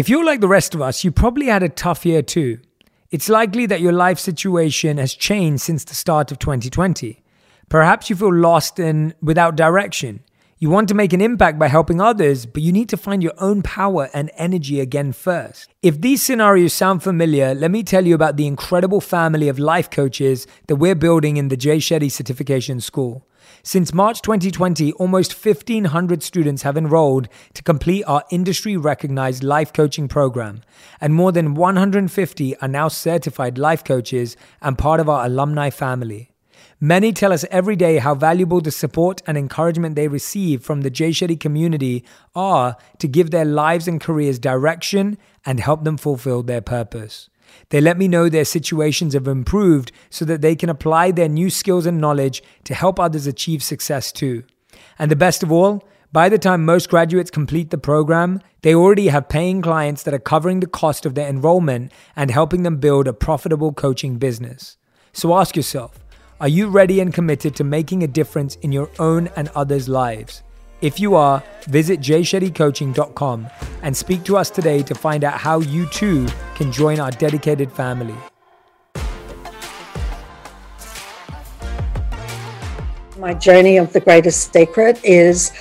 If you're like the rest of us, you probably had a tough year too. It's likely that your life situation has changed since the start of 2020. Perhaps you feel lost and without direction. You want to make an impact by helping others, but you need to find your own power and energy again first. If these scenarios sound familiar, let me tell you about the incredible family of life coaches that we're building in the Jay Shetty Certification School. Since March 2020, almost 1,500 students have enrolled to complete our industry recognized life coaching program, and more than 150 are now certified life coaches and part of our alumni family. Many tell us every day how valuable the support and encouragement they receive from the Jay Shetty community are to give their lives and careers direction and help them fulfill their purpose. They let me know their situations have improved so that they can apply their new skills and knowledge to help others achieve success too. And the best of all, by the time most graduates complete the program, they already have paying clients that are covering the cost of their enrollment and helping them build a profitable coaching business. So ask yourself, are you ready and committed to making a difference in your own and others' lives? If you are, visit jayshettycoaching.com and speak to us today to find out how you too can join our dedicated family. My journey of the greatest secret is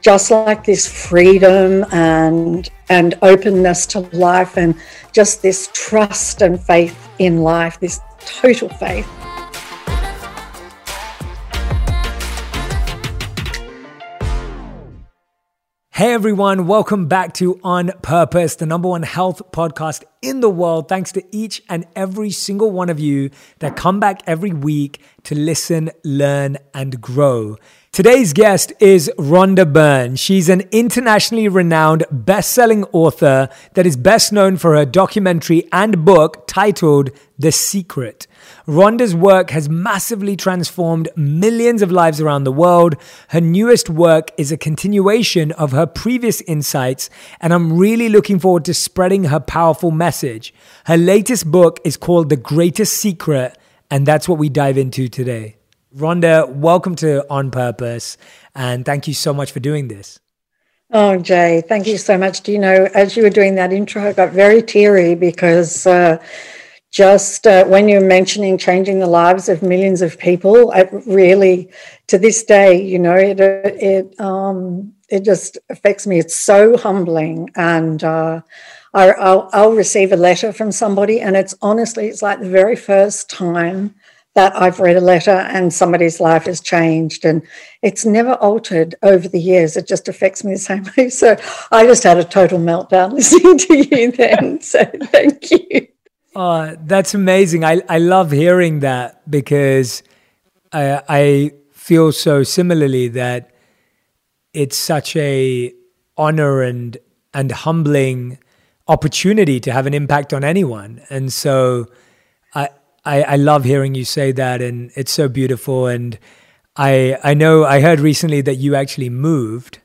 just like this freedom and and openness to life and just this trust and faith in life, this total faith. Hey everyone, welcome back to On Purpose, the number one health podcast in the world. Thanks to each and every single one of you that come back every week to listen, learn, and grow. Today's guest is Rhonda Byrne. She's an internationally renowned best-selling author that is best known for her documentary and book titled The Secret. Rhonda's work has massively transformed millions of lives around the world. Her newest work is a continuation of her previous insights, and I'm really looking forward to spreading her powerful message. Her latest book is called The Greatest Secret, and that's what we dive into today. Rhonda, welcome to On Purpose, and thank you so much for doing this. Oh, Jay, thank you so much. Do you know, as you were doing that intro, I got very teary because uh, just uh, when you're mentioning changing the lives of millions of people, it really, to this day, you know, it it um, it just affects me. It's so humbling, and uh, I, I'll, I'll receive a letter from somebody, and it's honestly, it's like the very first time that I've read a letter and somebody's life has changed and it's never altered over the years. It just affects me the same way. So I just had a total meltdown listening to you then. So thank you. Uh, that's amazing. I, I love hearing that because I, I feel so similarly that it's such a honor and and humbling opportunity to have an impact on anyone. And so I, I, I love hearing you say that and it's so beautiful. And I I know I heard recently that you actually moved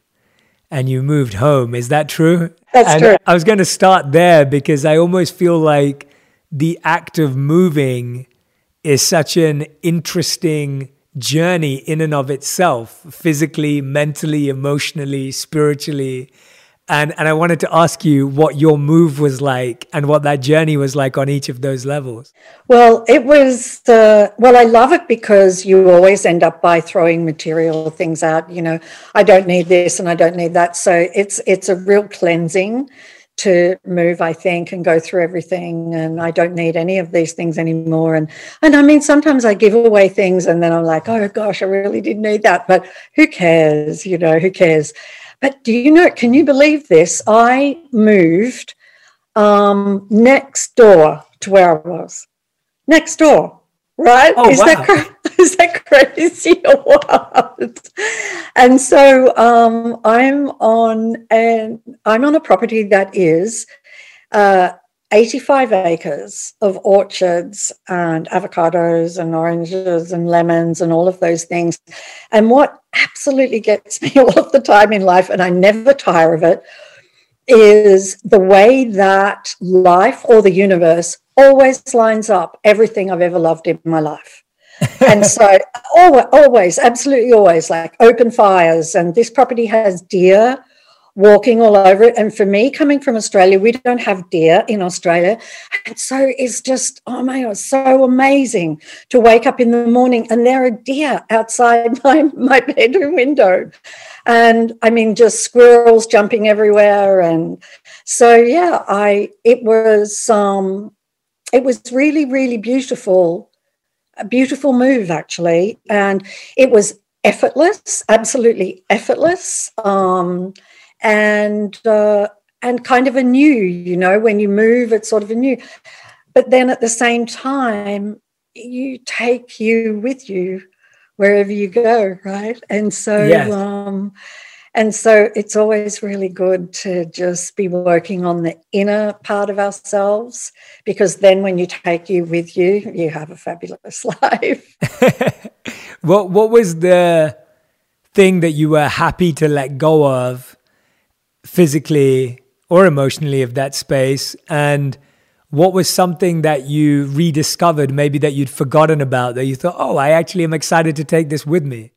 and you moved home. Is that true? That's and true. I was going to start there because I almost feel like the act of moving is such an interesting journey in and of itself, physically, mentally, emotionally, spiritually. And and I wanted to ask you what your move was like and what that journey was like on each of those levels. Well, it was the, well. I love it because you always end up by throwing material things out. You know, I don't need this and I don't need that. So it's it's a real cleansing to move, I think, and go through everything. And I don't need any of these things anymore. And and I mean, sometimes I give away things, and then I'm like, oh gosh, I really did need that. But who cares? You know, who cares? But do you know, can you believe this? I moved um, next door to where I was. Next door, right? Oh, is, wow. that cra- is that crazy or what? And so um, I'm on and I'm on a property that is uh, 85 acres of orchards and avocados and oranges and lemons and all of those things. And what absolutely gets me all of the time in life, and I never tire of it, is the way that life or the universe always lines up everything I've ever loved in my life. and so always, always, absolutely always, like open fires. And this property has deer walking all over it. And for me, coming from Australia, we don't have deer in Australia. And so it's just, oh my God, so amazing to wake up in the morning and there are deer outside my, my bedroom window. And I mean, just squirrels jumping everywhere. And so, yeah, I, it was, um, it was really, really beautiful, a beautiful move actually. And it was effortless, absolutely effortless. Um, and uh, and kind of a new you know when you move it's sort of a new. But then at the same time you take you with you wherever you go right? And so Yes. um and so it's always really good to just be working on the inner part of ourselves because then when you take you with you you have a fabulous life. What what was the thing that you were happy to let go of physically or emotionally of that space and what was something that you rediscovered maybe that you'd forgotten about that you thought oh i actually am excited to take this with me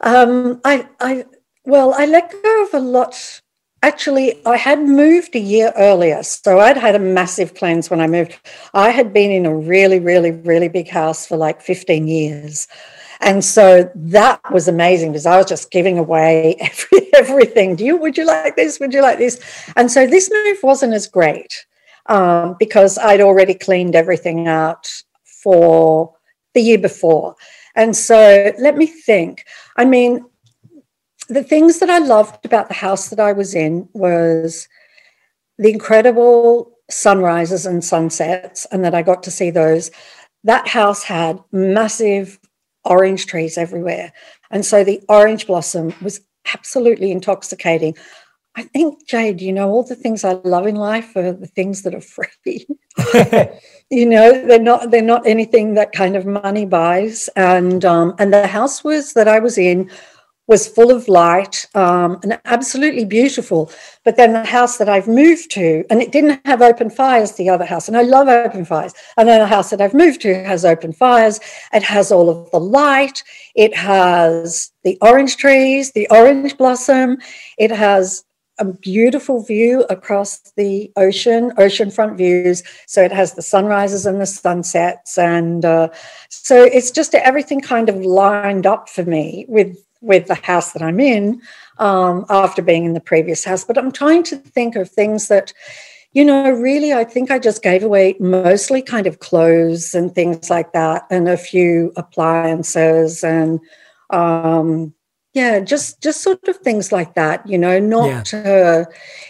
Um, I, I, well, I let go of a lot. Actually, I had moved a year earlier, so I'd had a massive cleanse when I moved. I had been in a really, really, really big house for like 15 years. And so that was amazing because I was just giving away every, everything. Do you, would you like this? Would you like this? And so this move wasn't as great um, because I'd already cleaned everything out for the year before. And so let me think. I mean, the things that I loved about the house that I was in was the incredible sunrises and sunsets, and that I got to see those. That house had massive orange trees everywhere. And so the orange blossom was absolutely intoxicating. I think, Jay, you know, all the things I love in life are the things that are free. you know, they're not they're not anything that kind of money buys. And um, and the house was that I was in was full of light um, and absolutely beautiful. But then the house that I've moved to, and it didn't have open fires, the other house, and I love open fires. And then the house that I've moved to has open fires. It has all of the light. It has the orange trees, the orange blossom. It has a beautiful view across the ocean, oceanfront views. So it has the sunrises and the sunsets, and uh, so it's just everything kind of lined up for me with with the house that I'm in um, after being in the previous house. But I'm trying to think of things that, you know, really, I think I just gave away mostly kind of clothes and things like that, and a few appliances and. Um, yeah just just sort of things like that you know not yeah. uh,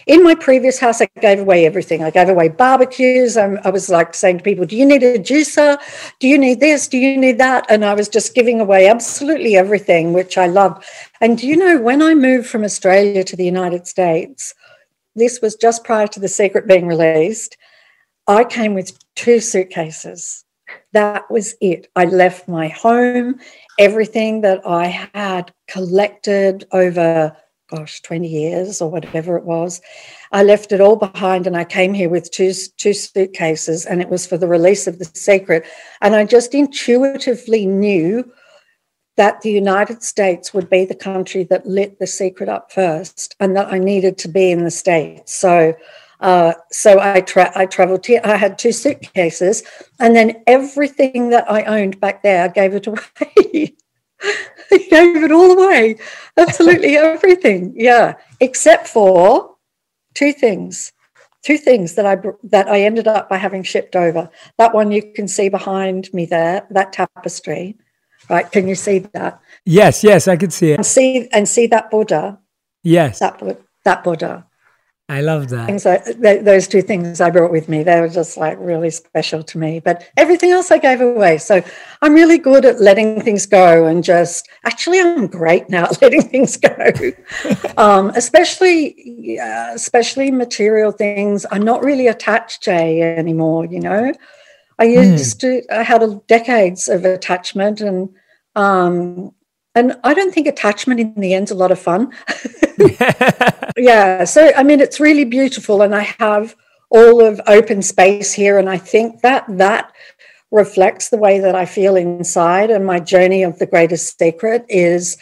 in my previous house i gave away everything. I gave away barbecues. I'm, i was like saying to people do you need a juicer? Do you need this? Do you need that? And i was just giving away absolutely everything which i love. And do you know when i moved from australia to the united states this was just prior to the secret being released i came with two suitcases. That was it. I left my home, everything that I had collected over, gosh, 20 years or whatever it was. I left it all behind and I came here with two, two suitcases, and it was for the release of the secret. And I just intuitively knew that the United States would be the country that lit the secret up first and that I needed to be in the States. So uh, so I, tra- I traveled I had two suitcases, and then everything that I owned back there, I gave it away. I gave it all away. Absolutely everything. Yeah. Except for two things. Two things that I that I ended up by having shipped over. That one you can see behind me there, that tapestry. Right? Can you see that? Yes, yes, I can see it. And see and see that Buddha. Yes. That that Buddha. I love that. Things th- those two things I brought with me, they were just like really special to me. But everything else I gave away. So I'm really good at letting things go and just actually, I'm great now at letting things go, um, especially, uh, especially material things. I'm not really attached, Jay, anymore. You know, I hmm. used mm. to, I had a, decades of attachment and, um, and I don't think attachment in the end's a lot of fun. yeah. So, I mean, it's really beautiful. And I have all of open space here. And I think that that reflects the way that I feel inside. And my journey of the greatest secret is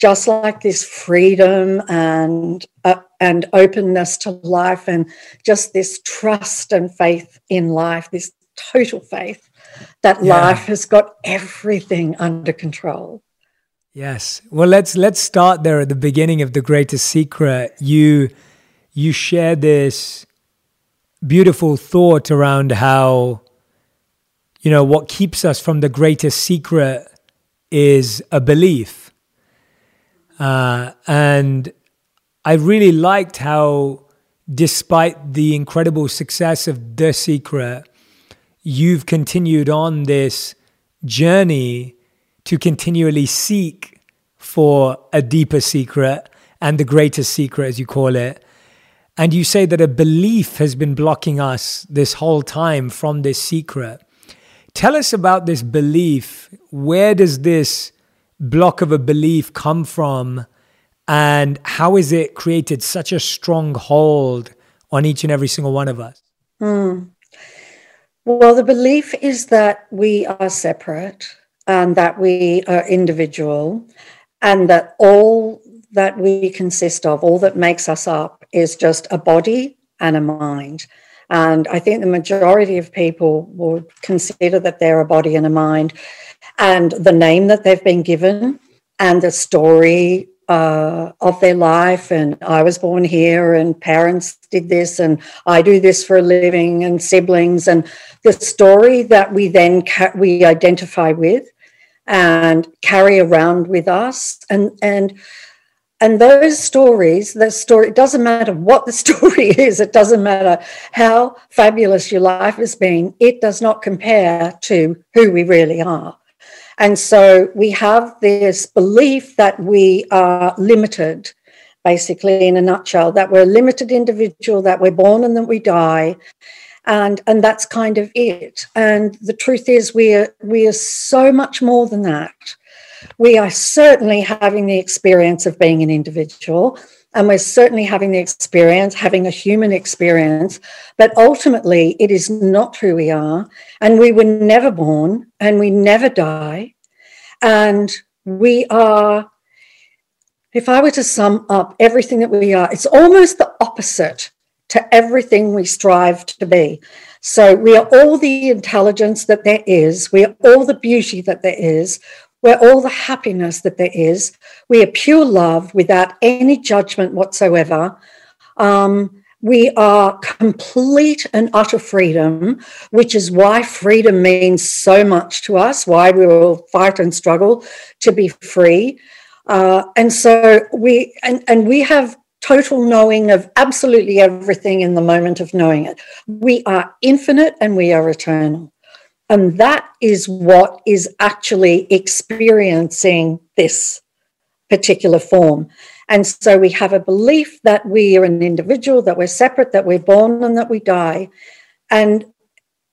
just like this freedom and uh, and openness to life and just this trust and faith in life this total faith that yeah. life has got everything under control Yes. Well, let's let's start there at the beginning of the greatest secret. You you share this beautiful thought around how you know what keeps us from the greatest secret is a belief. Uh, and I really liked how, despite the incredible success of The Secret, you've continued on this journey to continually seek for a deeper secret and the greatest secret, as you call it. And you say that a belief has been blocking us this whole time from this secret. Tell us about this belief. Where does this block of a belief come from? And how has it created such a strong hold on each and every single one of us? Mm. Well, the belief is that we are separate and that we are individual and that all that we consist of, all that makes us up, is just a body and a mind. And I think the majority of people would consider that they're a body and a mind, and the name that they've been given, and the story uh, of their life. And I was born here, and parents did this, and I do this for a living, and siblings, and the story that we then ca- we identify with and carry around with us. And and and those stories the story it doesn't matter what the story is it doesn't matter how fabulous your life has been it does not compare to who we really are. And so we have this belief that we are limited basically in a nutshell that we're a limited individual that we're born and that we die and and that's kind of it. And the truth is we are we are so much more than that. We are certainly having the experience of being an individual and we're certainly having the experience having a human experience but ultimately it is not who we are and we were never born and we never die and we are if i were to sum up everything that we are it's almost the opposite to everything we strive to be. So we are all the intelligence that there is, we are all the beauty that there is, we're all the happiness that there is. We are pure love without any judgment whatsoever. Um, we are complete and utter freedom, which is why freedom means so much to us, why we will fight and struggle to be free. Uh, and so we and, and we have total knowing of absolutely everything in the moment of knowing it. We are infinite and we are eternal. And that is what is actually experiencing this particular form. And so we have a belief that we are an individual, that we're separate, that we're born and that we die. And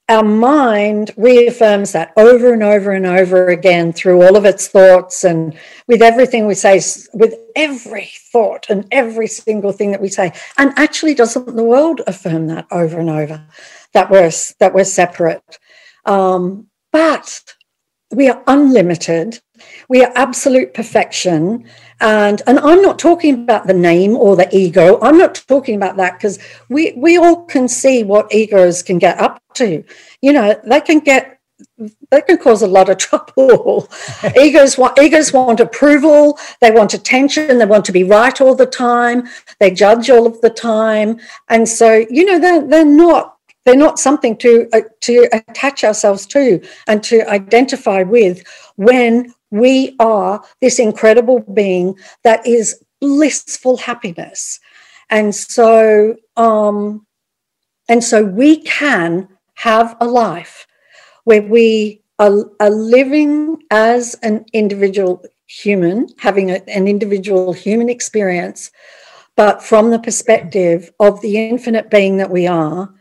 our mind reaffirms that over and over and over again through all of its thoughts and with everything we say, with every thought and every single thing that we say. And actually, doesn't the world affirm that over and over that we're that we're separate? Um, but we are unlimited. We are absolute perfection. And, and I'm not talking about the name or the ego. I'm not talking about that because we, we all can see what egos can get up to. You know, they can get they can cause a lot of trouble. egos want egos want approval, they want attention, they want to be right all the time, they judge all of the time. And so, you know, they're they're not they're not something to uh, to attach ourselves to and to identify with when we are this incredible being that is blissful happiness. And so um and so we can have a life where we are, are living as an individual human, having a, an individual human experience, but from the perspective of the infinite being that we are,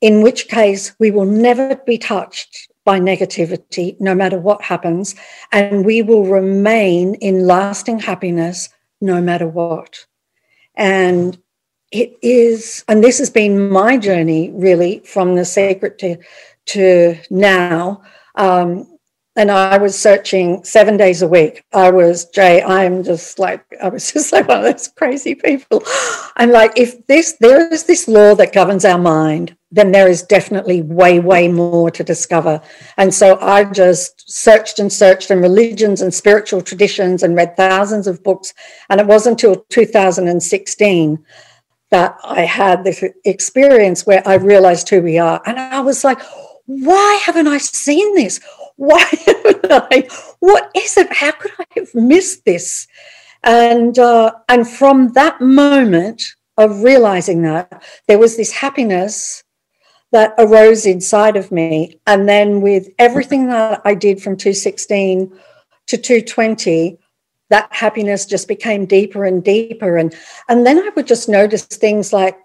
in which case we will never be touched by negativity, no matter what happens, and we will remain in lasting happiness no matter what. And it is, and this has been my journey really from the secret to, to now. Um, and I was searching seven days a week. I was Jay. I'm just like I was just like one of those crazy people. I'm like, if this there is this law that governs our mind, then there is definitely way, way more to discover. And so I just searched and searched in religions and spiritual traditions and read thousands of books. And it wasn't until 2016 that I had this experience where I realized who we are. And I was like, why haven't I seen this? Why haven't I? What is it? How could I have missed this? And uh, and from that moment of realizing that, there was this happiness that arose inside of me. And then with everything that I did from 216 to 220, that happiness just became deeper and deeper. And and then I would just notice things like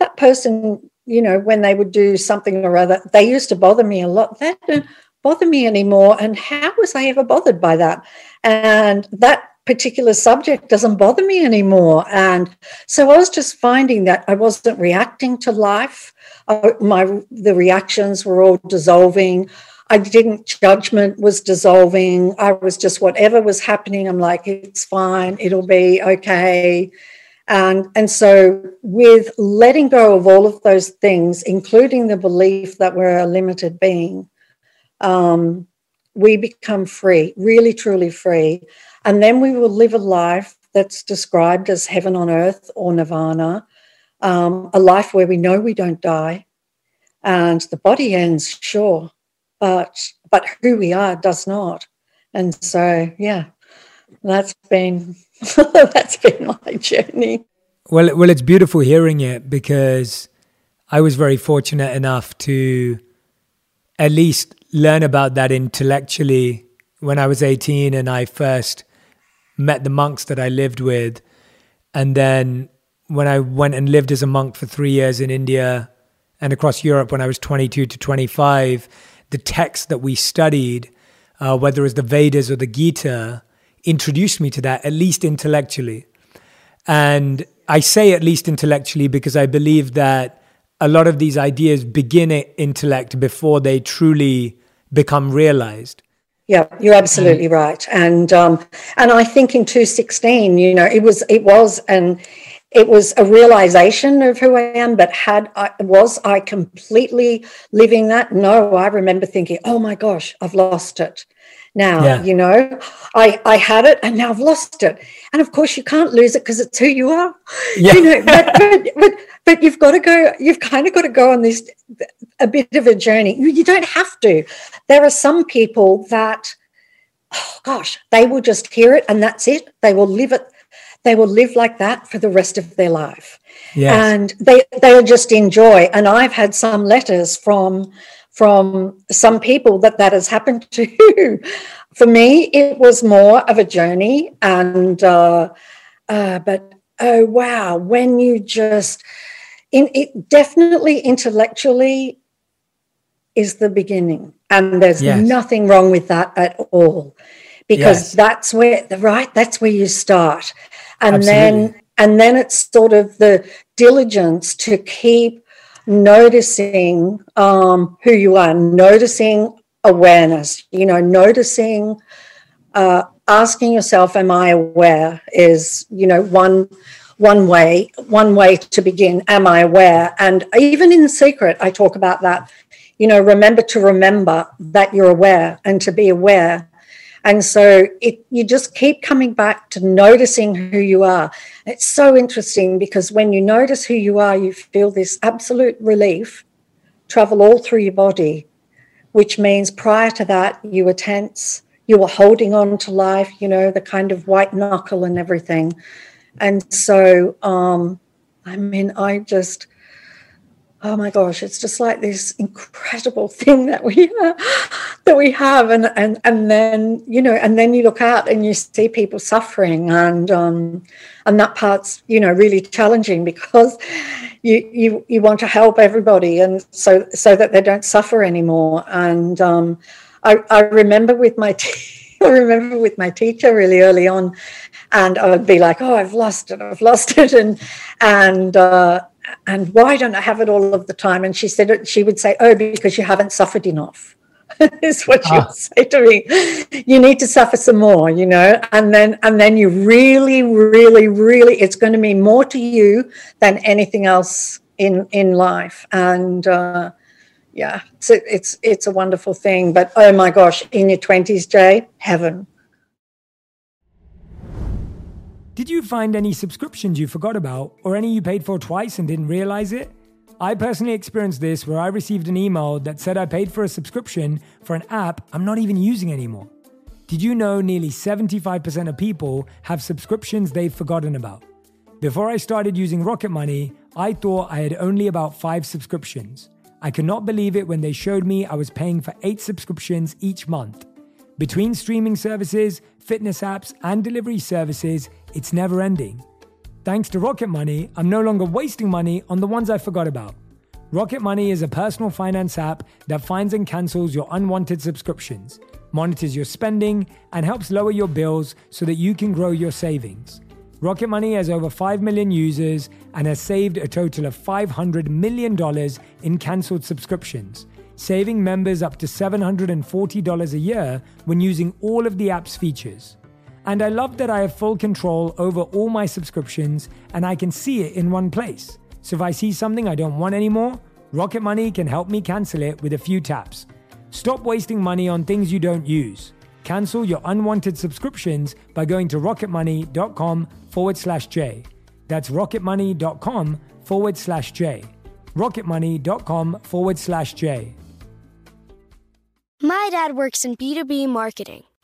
that person, you know, when they would do something or other, they used to bother me a lot. That didn't bother me anymore. And how was I ever bothered by that? And that particular subject doesn't bother me anymore. And so I was just finding that I wasn't reacting to life. My the reactions were all dissolving. I didn't judgment was dissolving. I was just whatever was happening. I'm like, it's fine. It'll be okay. And, and so, with letting go of all of those things, including the belief that we're a limited being, um, we become free, really, truly free. And then we will live a life that's described as heaven on earth or nirvana, um, a life where we know we don't die. And the body ends, sure, but but who we are does not. And so, yeah, that's been that's been my journey. Well, well, it's beautiful hearing it because I was very fortunate enough to at least learn about that intellectually when I was 18 and I first met the monks that I lived with. And then when I went and lived as a monk for three years in India and across Europe when I was 22 to 25, the texts that we studied, uh, whether it was the Vedas or the Gita, introduced me to that, at least intellectually. And I say at least intellectually because I believe that a lot of these ideas begin intellect before they truly become realized. Yeah, you're absolutely mm. right, and um, and I think in 216, you know, it was it was and it was a realization of who I am. But had I was I completely living that? No, I remember thinking, oh my gosh, I've lost it now yeah. you know i i had it and now i've lost it and of course you can't lose it because it's who you are yeah. you know but, but, but but you've got to go you've kind of got to go on this a bit of a journey you, you don't have to there are some people that oh gosh, they will just hear it and that's it. They will live it. They will live like that for the rest of their life. Yes. And they they'll just enjoy. And I've had some letters from from some people that that has happened to. for me, it was more of a journey, and uh, uh, but oh wow, when you just in it definitely intellectually is the beginning, and there's yes. nothing wrong with that at all, because yes. that's where the right that's where you start, and Absolutely. then and then it's sort of the diligence to keep noticing um, who you are, noticing awareness, you know, noticing, uh, asking yourself, am I aware is, you know, one one way, one way to begin, am I aware? And even in secret, I talk about that, you know, remember to remember that you're aware and to be aware. And so it, you just keep coming back to noticing who you are. It's so interesting because when you notice who you are, you feel this absolute relief travel all through your body which means prior to that, you were tense, you were holding on to life, you know, the kind of white knuckle and everything. And so, um, I mean, I just, oh my gosh, it's just like this incredible thing that we that we have, and and and then you know, and then you look out and you see people suffering, and um, and that part's you know really challenging because you you you want to help everybody, and so so that they don't suffer anymore. And um, I I remember with my. I remember with my teacher really early on, and I would be like, "Oh, I've lost it, I've lost it," and and uh, and why don't I have it all of the time? And she said, she would say, oh, because you haven't suffered enough. is what she ah. would say to me. You need to suffer some more, you know, and then and then you really, really, really, it's going to mean more to you than anything else in in life. And uh, yeah, it's it's it's a wonderful thing. But oh my gosh, in your twenties, Jay, heaven. Did you find any subscriptions you forgot about, or any you paid for twice and didn't realize it? I personally experienced this where I received an email that said I paid for a subscription for an app I'm not even using anymore. Did you know nearly 75% of people have subscriptions they've forgotten about? Before I started using Rocket Money, I thought I had only about five subscriptions. I could not believe it when they showed me I was paying for eight subscriptions each month. Between streaming services, fitness apps, and delivery services, it's never ending. Thanks to Rocket Money, I'm no longer wasting money on the ones I forgot about. Rocket Money is a personal finance app that finds and cancels your unwanted subscriptions, monitors your spending, and helps lower your bills so that you can grow your savings. Rocket Money has over 5 million users and has saved a total of $500 million in cancelled subscriptions, saving members up to $740 a year when using all of the app's features. And I love that I have full control over all my subscriptions and I can see it in one place. So if I see something I don't want anymore, Rocket Money can help me cancel it with a few taps. Stop wasting money on things you don't use. Cancel your unwanted subscriptions by going to rocketmoney.com forward slash J. That's rocketmoney.com forward slash J. Rocketmoney.com forward slash J. My dad works in B2B marketing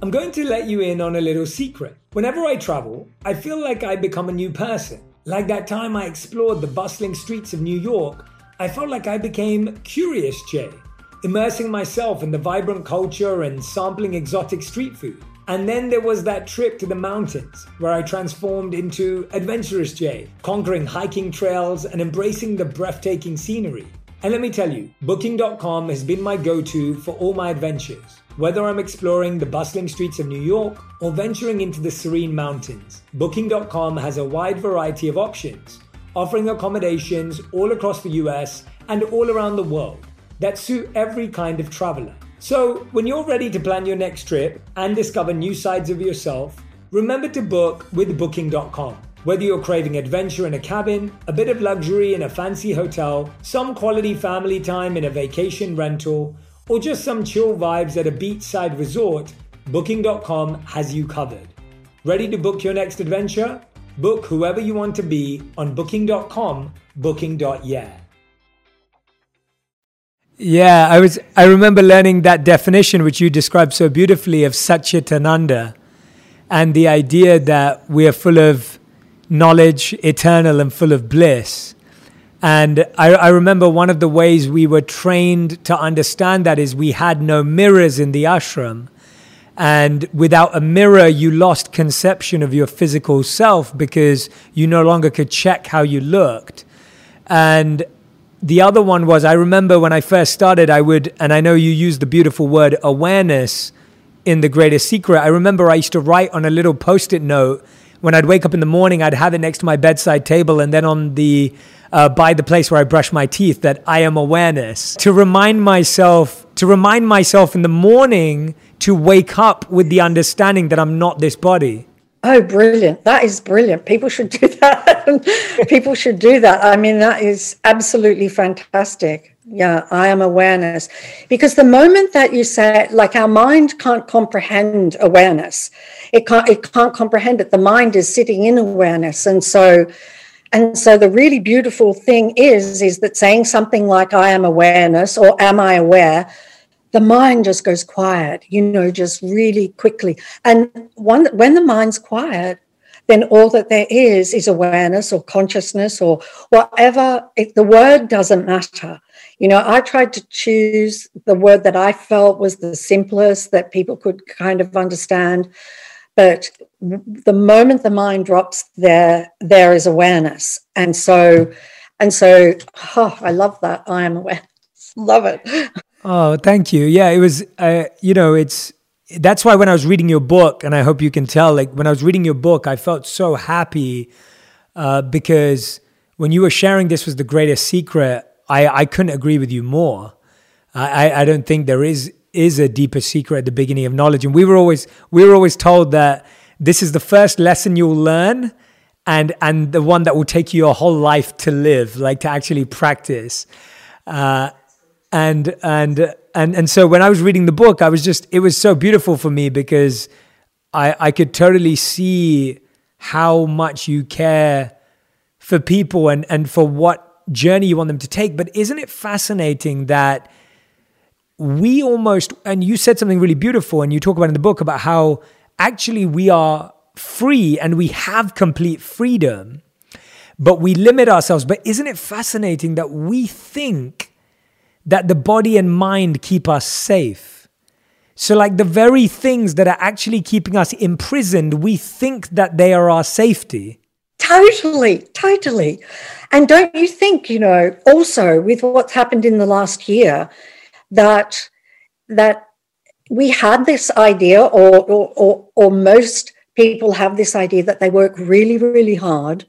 I'm going to let you in on a little secret. Whenever I travel, I feel like I become a new person. Like that time I explored the bustling streets of New York, I felt like I became Curious Jay, immersing myself in the vibrant culture and sampling exotic street food. And then there was that trip to the mountains where I transformed into Adventurous Jay, conquering hiking trails and embracing the breathtaking scenery. And let me tell you, Booking.com has been my go to for all my adventures. Whether I'm exploring the bustling streets of New York or venturing into the serene mountains, Booking.com has a wide variety of options, offering accommodations all across the US and all around the world that suit every kind of traveler. So, when you're ready to plan your next trip and discover new sides of yourself, remember to book with Booking.com. Whether you're craving adventure in a cabin, a bit of luxury in a fancy hotel, some quality family time in a vacation rental, or just some chill vibes at a beachside resort, Booking.com has you covered. Ready to book your next adventure? Book whoever you want to be on Booking.com, Booking.yeah. Yeah, I was. I remember learning that definition, which you described so beautifully, of Satchitananda, and the idea that we are full of knowledge, eternal, and full of bliss. And I, I, remember one of the ways we were trained to understand that is we had no mirrors in the ashram. And without a mirror, you lost conception of your physical self because you no longer could check how you looked. And the other one was I remember when I first started, I would, and I know you used the beautiful word awareness in The Greatest Secret. I remember I used to write on a little post it note when I'd wake up in the morning, I'd have it next to my bedside table, and then on the uh, by the place where I brush my teeth, that I am awareness to remind myself to remind myself in the morning to wake up with the understanding that I'm not this body. Oh, brilliant. That is brilliant. People should do that. People should do that. I mean, that is absolutely fantastic. Yeah, I am awareness. Because the moment that you say, like, our mind can't comprehend awareness, it can't, it can't comprehend it. The mind is sitting in awareness. And so, and so the really beautiful thing is, is that saying something like, I am awareness or am I aware the mind just goes quiet, you know, just really quickly. And one, when the mind's quiet, then all that there is is awareness or consciousness or whatever. It, the word doesn't matter. You know, I tried to choose the word that I felt was the simplest that people could kind of understand. But the moment the mind drops there, there is awareness. And so, and so, oh, I love that. I am aware. love it. Oh, thank you. Yeah, it was, uh, you know, it's, that's why when I was reading your book, and I hope you can tell, like when I was reading your book, I felt so happy uh, because when you were sharing this was the greatest secret, I, I couldn't agree with you more. I, I don't think there is is a deeper secret at the beginning of knowledge, and we were always we were always told that this is the first lesson you'll learn, and and the one that will take you your whole life to live, like to actually practice. Uh, and and and and so when I was reading the book, I was just it was so beautiful for me because I I could totally see how much you care for people and and for what journey you want them to take. But isn't it fascinating that we almost and you said something really beautiful and you talk about in the book about how actually we are free and we have complete freedom, but we limit ourselves. But isn't it fascinating that we think that the body and mind keep us safe. So, like the very things that are actually keeping us imprisoned, we think that they are our safety. Totally, totally. And don't you think, you know, also with what's happened in the last year, that that we had this idea, or or or, or most people have this idea that they work really, really hard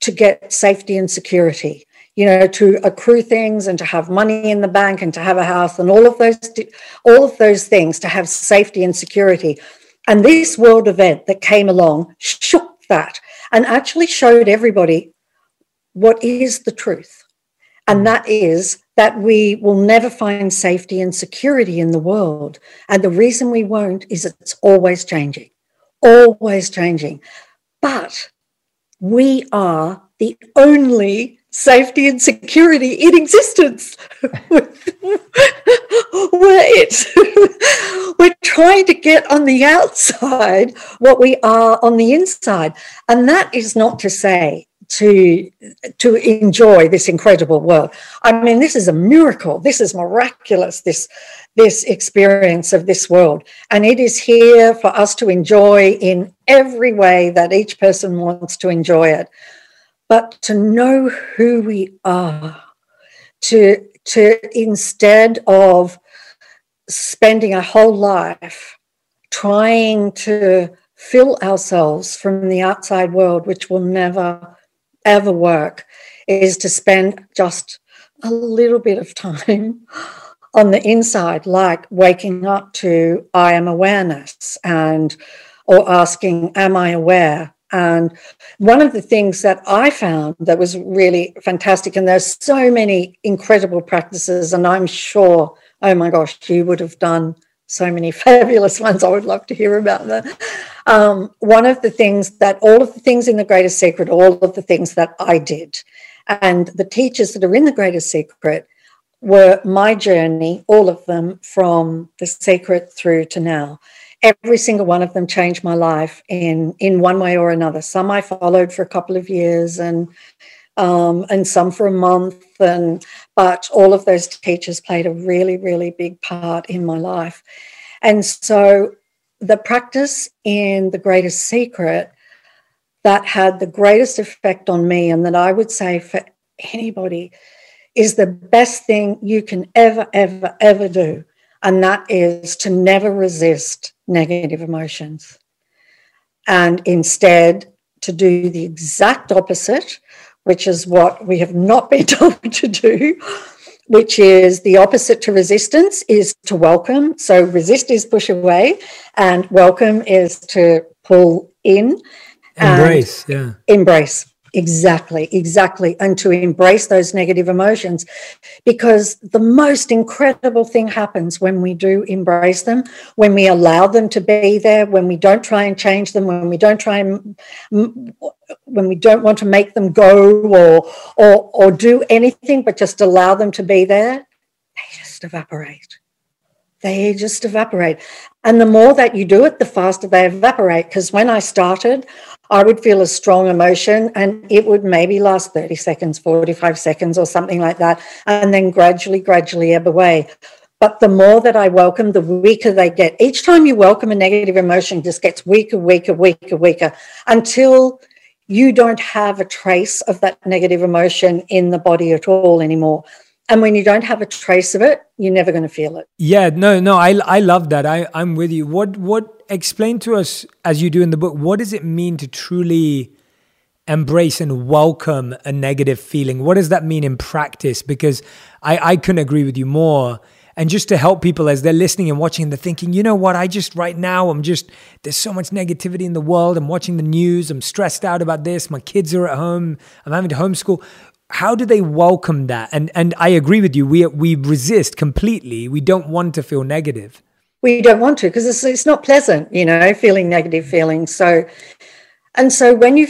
to get safety and security you know, to accrue things and to have money in the bank and to have a house and all of those, all of those things to have safety and security. And this world event that came along shook that and actually showed everybody what is the truth. And mm. that is that we will never find safety and security in the world. And the reason we won't is it's always changing, always changing. But we are the only safety and security in existence. we're it. we're trying to get on the outside what we are on the inside. And that is not to say to to enjoy this incredible world. I mean, this is a miracle. This is miraculous. This this experience of this world, and it is here for us to enjoy in every way that each person wants to enjoy it. But to know who we are, to to instead of spending a whole life trying to fill ourselves from the outside world, which will never, ever work, is to spend just a little bit of time on the inside, like waking up to I am awareness and or asking, Am I aware? And one of the things that I found that was really fantastic, and there's so many incredible practices, and I'm sure, oh my gosh, you would have done so many fabulous ones. I would love to hear about them. Um, one of the things that all of the things in the greatest secret, all of the things that I did, and the teachers that are in the greatest secret were my journey, all of them from the secret through to now. Every single one of them changed my life in in one way or another. Some I followed for a couple of years, and um, and some for a month, and but all of those teachers played a really, really big part in my life. And so the practice in the greatest secret that had the greatest effect on me, and that I would say for anybody, is the best thing you can ever, ever, ever do. And that is to never resist negative emotions. And instead, to do the exact opposite, which is what we have not been told to do, which is the opposite to resistance is to welcome. So resist is push away, and welcome is to pull in. Embrace, yeah. Embrace. Exactly, exactly. And to embrace those negative emotions because the most incredible thing happens when we do embrace them, when we allow them to be there, when we don't try and change them, when we don't try and, when we don't want to make them go or, or, or do anything, but just allow them to be there, they just evaporate they just evaporate. And the more that you do it, the faster they evaporate. Because when I started, I would feel a strong emotion and it would maybe last 30 seconds, 45 seconds, or something like that, and then gradually, gradually ebb away. But the more that I welcome, the weaker they get. Each time you welcome a negative emotion, just gets weaker, weaker, weaker, weaker until you don't have a trace of that negative emotion in the body at all anymore and when you don't have a trace of it you're never going to feel it. Yeah no no i i love that. I i'm with you. What what explain to us as you do in the book what does it mean to truly embrace and welcome a negative feeling? What does that mean in practice? Because i i couldn't agree with you more. And just to help people as they're listening and watching they're thinking you know what? I just right now i'm just there's so much negativity in the world. I'm watching the news. I'm stressed out about this. My kids are at home. I'm having to homeschool how do they welcome that? And and I agree with you. We we resist completely. We don't want to feel negative. We don't want to because it's it's not pleasant, you know, feeling negative feelings. So and so when you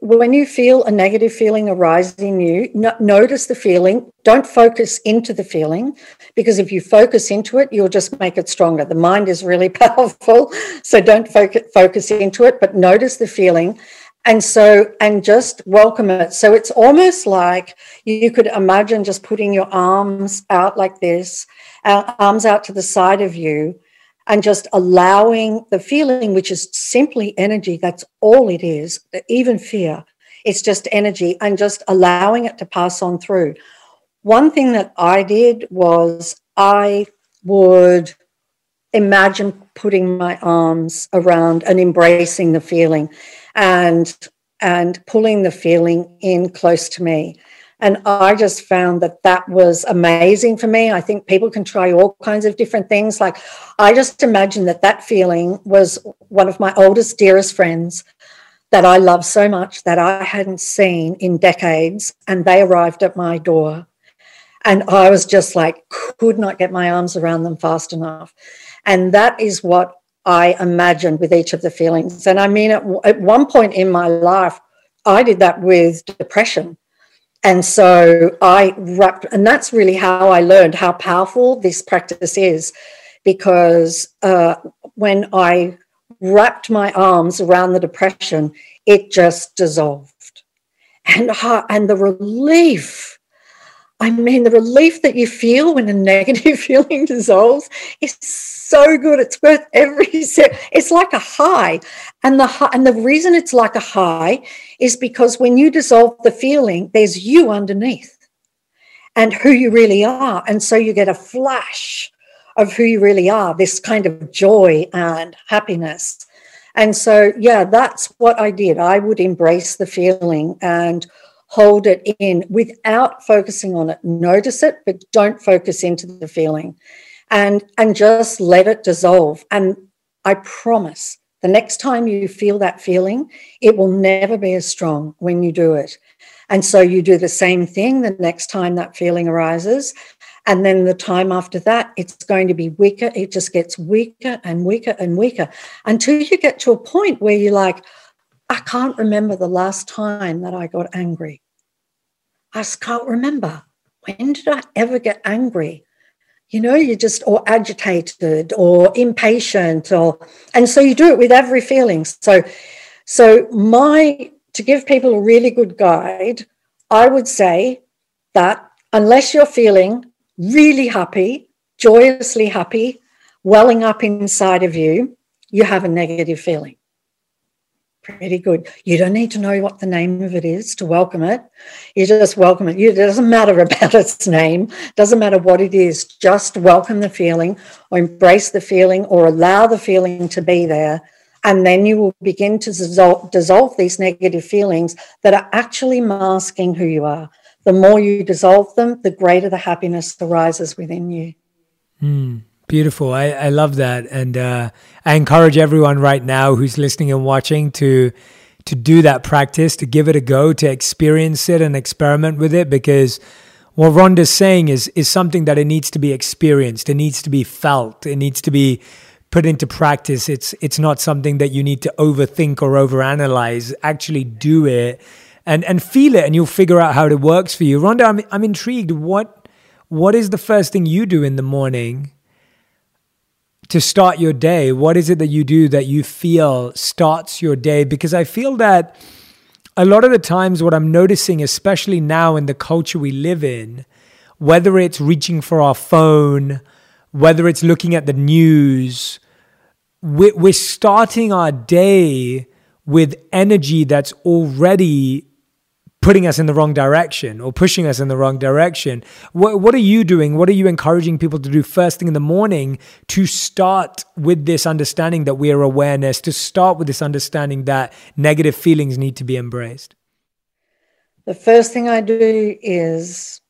when you feel a negative feeling arise in you, no, notice the feeling. Don't focus into the feeling because if you focus into it, you'll just make it stronger. The mind is really powerful, so don't focus focus into it, but notice the feeling and so and just welcome it. So it's almost like you could imagine just putting your arms out like this uh, arms out to the side of you and just allowing the feeling which is simply energy that's all it is even fear it's just energy and just allowing it to pass on through. One thing that i did was i would imagine putting my arms around and embracing the feeling and and pulling the feeling in close to me. And i just found that that was amazing for me. I think people can try all kinds of different things. Like i just imagine that that feeling was one of my oldest dearest friends that i love so much that i hadn't seen in decades and they arrived at my door. And i was just like could not get my arms around them fast enough. And that is what I imagined with each of the feelings. And I mean, at, at one point in my life, I did that with depression. And so I wrapped, and that's really how I learned how powerful this practice is, because uh, when I wrapped my arms around the depression, it just dissolved. and and the relief I mean, the relief that you feel when a negative feeling dissolves is so good. It's worth every. It's like a high, and the high, and the reason it's like a high is because when you dissolve the feeling, there's you underneath, and who you really are, and so you get a flash of who you really are. This kind of joy and happiness, and so yeah, that's what I did. I would embrace the feeling and hold it in without focusing on it. Notice it, but don't focus into the feeling and, and just let it dissolve. And I promise the next time you feel that feeling, it will never be as strong when you do it. And so you do the same thing the next time that feeling arises. And then the time after that, it's going to be weaker. It just gets weaker and weaker and weaker until you get to a point where you're like, I can't remember the last time that I got angry. I just can't remember. When did I ever get angry? You know, you're just, or agitated or impatient, or, and so you do it with every feeling. So, so my, to give people a really good guide, I would say that unless you're feeling really happy, joyously happy, welling up inside of you, you have a negative feeling pretty good. You don't need to know what the name of it is to welcome it. You just welcome it. it doesn't matter about its name, doesn't matter what it is. Just welcome the feeling or embrace the feeling or allow the feeling to be there. And then you will begin to dissolve, dissolve these negative feelings that are actually masking who you are. The more you dissolve them, the greater the happiness arises within you. Mm. Beautiful. I, I love that. And uh, I encourage everyone right now who's listening and watching to to do that practice, to give it a go, to experience it and experiment with it because what Rhonda's saying is is something that it needs to be experienced. It needs to be felt. It needs to be put into practice. It's it's not something that you need to overthink or overanalyze. Actually do it and and feel it and you'll figure out how it works for you. Rhonda, I'm I'm intrigued. What what is the first thing you do in the morning to start your day? What is it that you do that you feel starts your day? Because I feel that a lot of the times, what I'm noticing, especially now in the culture we live in, whether it's reaching for our phone, whether it's looking at the news, we're starting our day with energy that's already putting us in the wrong direction or pushing us in the wrong direction. What, what are you doing? What are you encouraging people to do first thing in the morning to start with this understanding that we are awareness, to start with this understanding that negative feelings need to be embraced? The first thing I do is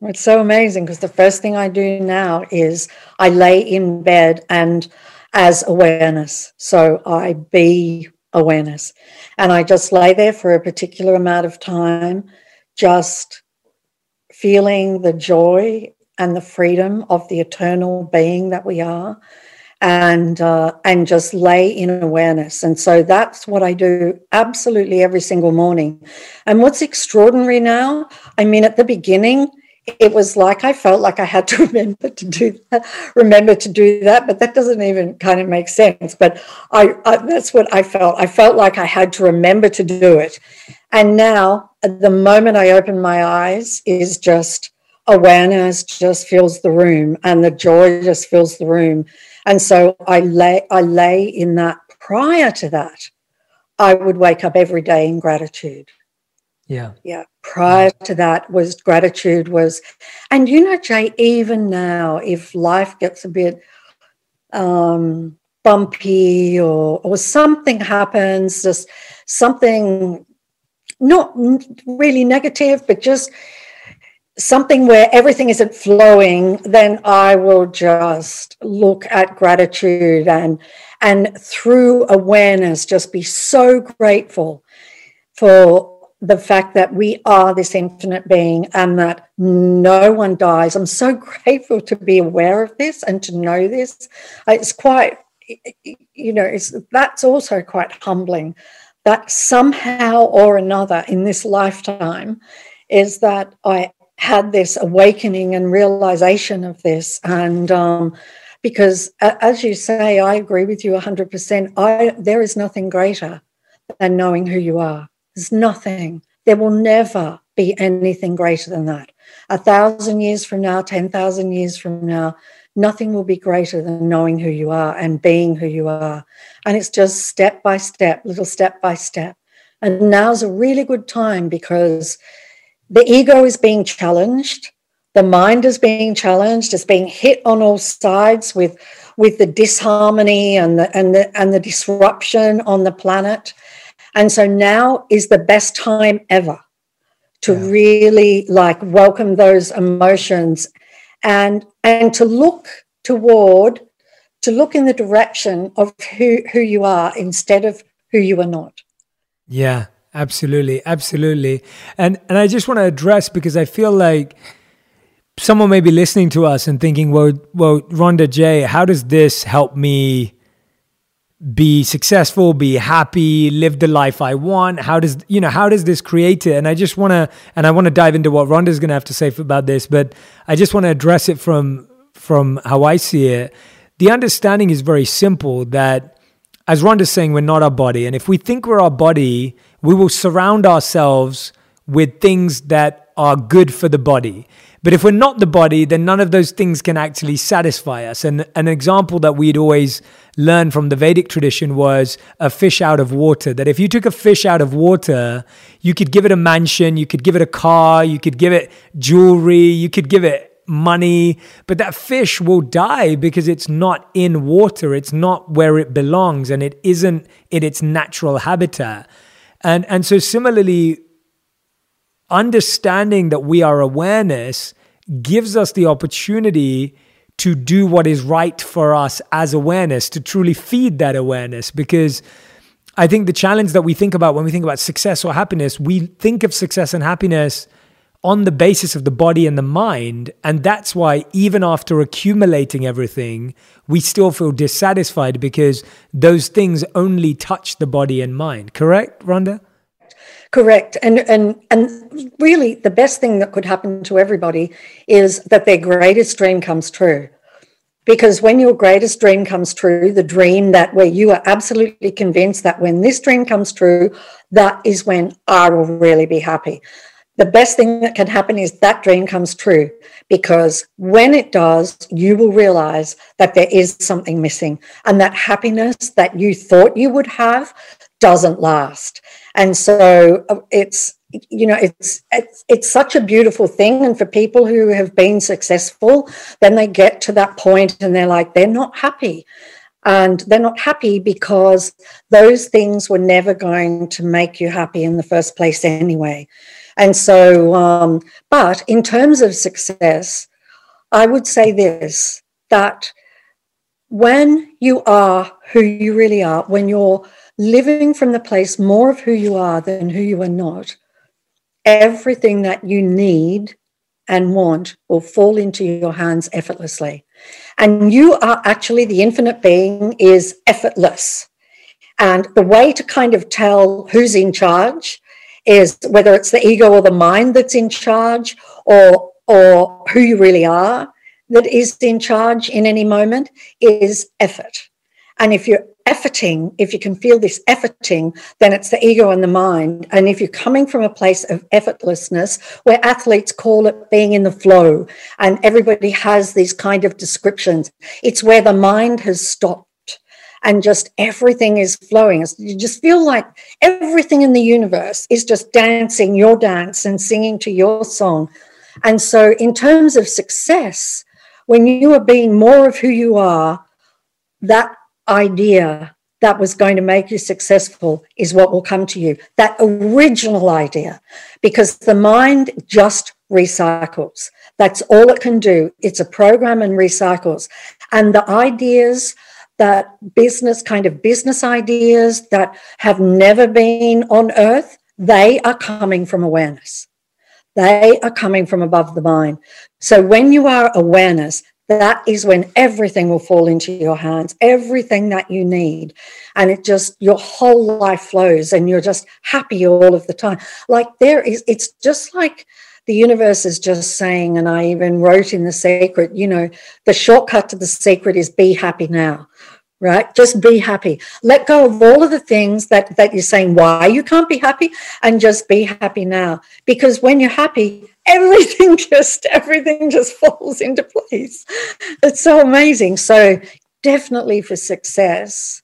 it's so amazing because the first thing I do now is I lay in bed and as awareness. So I be awareness. And I just lay there for a particular amount of time, just feeling the joy and the freedom of the eternal being that we are. And uh, and just lay in awareness, and so that's what I do absolutely every single morning. And what's extraordinary now, I mean, at the beginning, it was like I felt like I had to remember to do that, remember to do that, but that doesn't even kind of make sense. But I, I, that's what I felt. I felt like I had to remember to do it. And now, the moment I open my eyes, is just awareness just fills the room, and the joy just fills the room. And so I lay, I lay in that. Prior to that, I would wake up every day in gratitude. Yeah. Yeah. Prior to that was gratitude was, and you know, Jay, even now, if life gets a bit um, bumpy or, or something happens, just something not really negative, but just something where everything isn't flowing, then I will just look at gratitude and and through awareness just be so grateful for the fact that we are this infinite being and that no one dies. I'm so grateful to be aware of this and to know this. It's quite, you know, it's that's also quite humbling that somehow or another in this lifetime is that I had this awakening and realization of this. And um, because, as you say, I agree with you 100%. I, there is nothing greater than knowing who you are. There's nothing There will never be anything greater than that. A thousand years from now, 10,000 years from now, nothing will be greater than knowing who you are and being who you are. And it's just step by step, little step by step. And now's a really good time because the ego is being challenged, the mind is being challenged, it's being hit on all sides with, with the disharmony and the, and, the, and the disruption on the planet. And so now is the best time ever to yeah. really like welcome those emotions and and to look toward to look in the direction of who who you are instead of who you are not yeah absolutely absolutely and and i just want to address because i feel like someone may be listening to us and thinking well well rhonda Jay how does this help me be successful, be happy, live the life I want? How does you know how does this create it? And I just want to and I want to dive into what Rhonda's going to have to say about this, but I just want to address it from from how I see it. The understanding is very simple that as Rhonda's saying, we're not our body, and if we think we're our body, we will surround ourselves with things that are good for the body. But if we're not the body, then none of those things can actually satisfy us. And an example that we'd always learn from the Vedic tradition was a fish out of water. That if you took a fish out of water, you could give it a mansion, you could give it a car, you could give it jewelry, you could give it money, but that fish will die because it's not in water. It's not where it belongs and it isn't in its natural habitat. And, and so, similarly, understanding that we are awareness gives us the opportunity to do what is right for us as awareness, to truly feed that awareness. Because I think the challenge that we think about when we think about success or happiness, we think of success and happiness on the basis of the body and the mind. And that's why, even after accumulating everything, we still feel dissatisfied because those things only touch the body and mind. Correct, Rhonda? Correct. And and and really the best thing that could happen to everybody is that their greatest dream comes true. Because when your greatest dream comes true, the dream that where you are absolutely convinced that when this dream comes true, that is when I will really be happy. The best thing that can happen is that dream comes true because when it does, you will realize that there is something missing and that happiness that you thought you would have doesn't last. And so uh, it's you know it's, it's it's such a beautiful thing. And for people who have been successful then they get to that point and they're like they're not happy. And they're not happy because those things were never going to make you happy in the first place anyway. And so um, but in terms of success i would say this that when you are who you really are when you're living from the place more of who you are than who you are not, everything that you need and want will fall into your hands effortlessly. And you are actually the infinite being is effortless. And the way to kind of tell who's in charge is whether it's the ego or the mind that's in charge or or who you really are that is in charge in any moment is effort. And if you're efforting, if you can feel this efforting, then it's the ego and the mind. And if you're coming from a place of effortlessness, where athletes call it being in the flow, and everybody has these kind of descriptions, it's where the mind has stopped and just everything is flowing. You just feel like everything in the universe is just dancing your dance and singing to your song. And so, in terms of success, when you are being more of who you are, that idea that was going to make you successful is what will come to you. That original idea, because the mind just recycles. That's all it can do. It's a program and recycles. And the ideas that business, kind of business ideas that have never been on earth, they are coming from awareness. They are coming from above the mind. So when you are awareness, that is when everything will fall into your hands, everything that you need. And it just, your whole life flows and you're just happy all of the time. Like there is, it's just like the universe is just saying, and I even wrote in The Secret, you know, the shortcut to the secret is be happy now. right? Just be happy. Let go of all of the things that, that you're saying why you can't be happy and just be happy now. Because when you're happy, everything just everything just falls into place. It's so amazing. So definitely for success,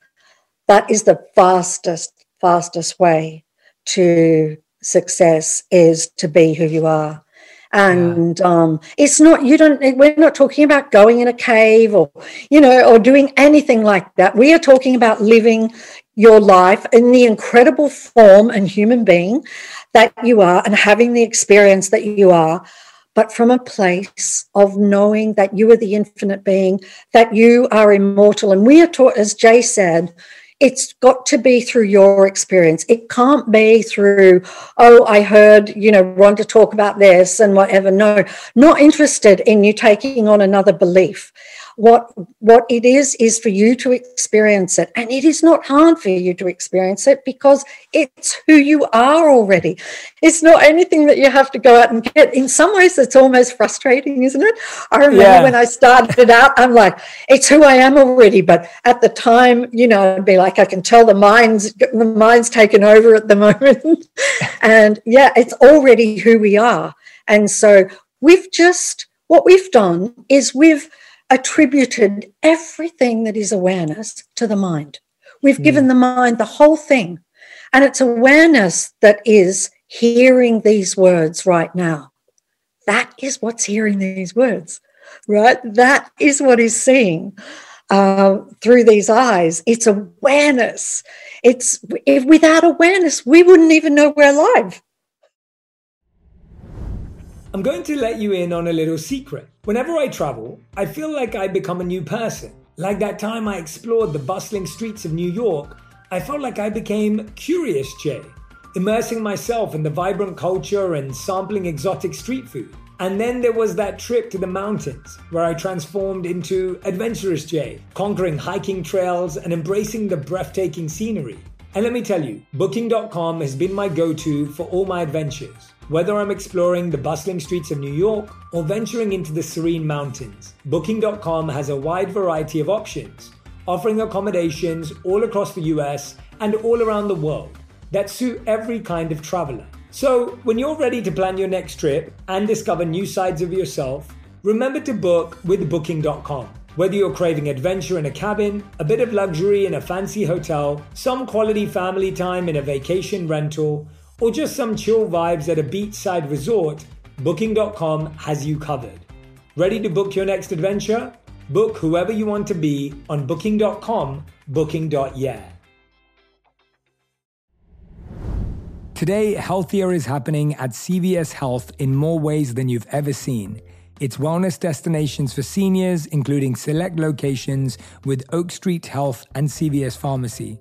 that is the fastest, fastest way to success is to be who you are and yeah. um, it's not you don't we're not talking about going in a cave or you know or doing anything like that we are talking about living your life in the incredible form and human being that you are and having the experience that you are but from a place of knowing that you are the infinite being that you are immortal and we are taught as jay said it's got to be through your experience. It can't be through, oh, I heard, you know, Rhonda talk about this and whatever. No, not interested in you taking on another belief. What what it is is for you to experience it, and it is not hard for you to experience it because it's who you are already. It's not anything that you have to go out and get. In some ways, it's almost frustrating, isn't it? I remember yeah. when I started out, I'm like, it's who I am already. But at the time, you know, I'd be like, I can tell the mind's the mind's taken over at the moment, and yeah, it's already who we are. And so we've just what we've done is we've attributed everything that is awareness to the mind. We've mm. given the mind the whole thing. And it's awareness that is hearing these words right now. That is what's hearing these words, right? That is what is seeing uh, through these eyes. It's awareness. It's if without awareness, we wouldn't even know we're alive. I'm going to let you in on a little secret. Whenever I travel, I feel like I become a new person. Like that time I explored the bustling streets of New York, I felt like I became Curious Jay, immersing myself in the vibrant culture and sampling exotic street food. And then there was that trip to the mountains where I transformed into Adventurous Jay, conquering hiking trails and embracing the breathtaking scenery. And let me tell you, Booking.com has been my go to for all my adventures. Whether I'm exploring the bustling streets of New York or venturing into the serene mountains, Booking.com has a wide variety of options, offering accommodations all across the US and all around the world that suit every kind of traveler. So, when you're ready to plan your next trip and discover new sides of yourself, remember to book with Booking.com. Whether you're craving adventure in a cabin, a bit of luxury in a fancy hotel, some quality family time in a vacation rental, or just some chill vibes at a beachside resort, Booking.com has you covered. Ready to book your next adventure? Book whoever you want to be on Booking.com, Booking.yeah. Today, healthier is happening at CVS Health in more ways than you've ever seen. It's wellness destinations for seniors, including select locations with Oak Street Health and CVS Pharmacy.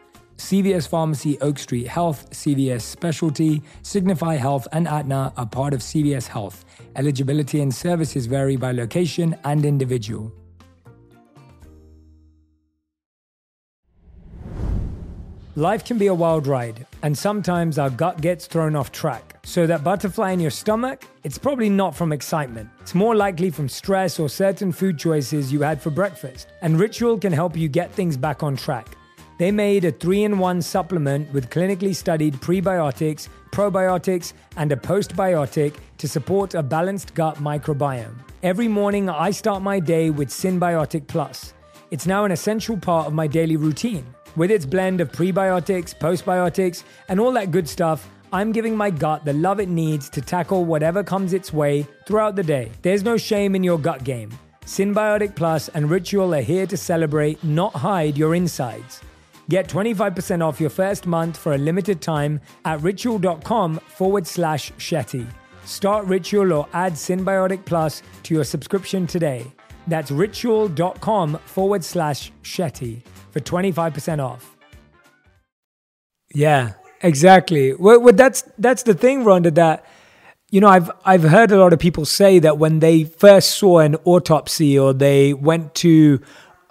CVS Pharmacy, Oak Street Health, CVS Specialty, Signify Health, and Aetna are part of CVS Health. Eligibility and services vary by location and individual. Life can be a wild ride, and sometimes our gut gets thrown off track. So, that butterfly in your stomach, it's probably not from excitement. It's more likely from stress or certain food choices you had for breakfast. And Ritual can help you get things back on track. They made a three in one supplement with clinically studied prebiotics, probiotics, and a postbiotic to support a balanced gut microbiome. Every morning, I start my day with Synbiotic Plus. It's now an essential part of my daily routine. With its blend of prebiotics, postbiotics, and all that good stuff, I'm giving my gut the love it needs to tackle whatever comes its way throughout the day. There's no shame in your gut game. Synbiotic Plus and Ritual are here to celebrate, not hide your insides. Get 25% off your first month for a limited time at ritual.com forward slash Shetty. Start Ritual or add Synbiotic Plus to your subscription today. That's ritual.com forward slash Shetty for 25% off. Yeah, exactly. Well, well, that's, that's the thing, Rhonda, that you know, I've I've heard a lot of people say that when they first saw an autopsy or they went to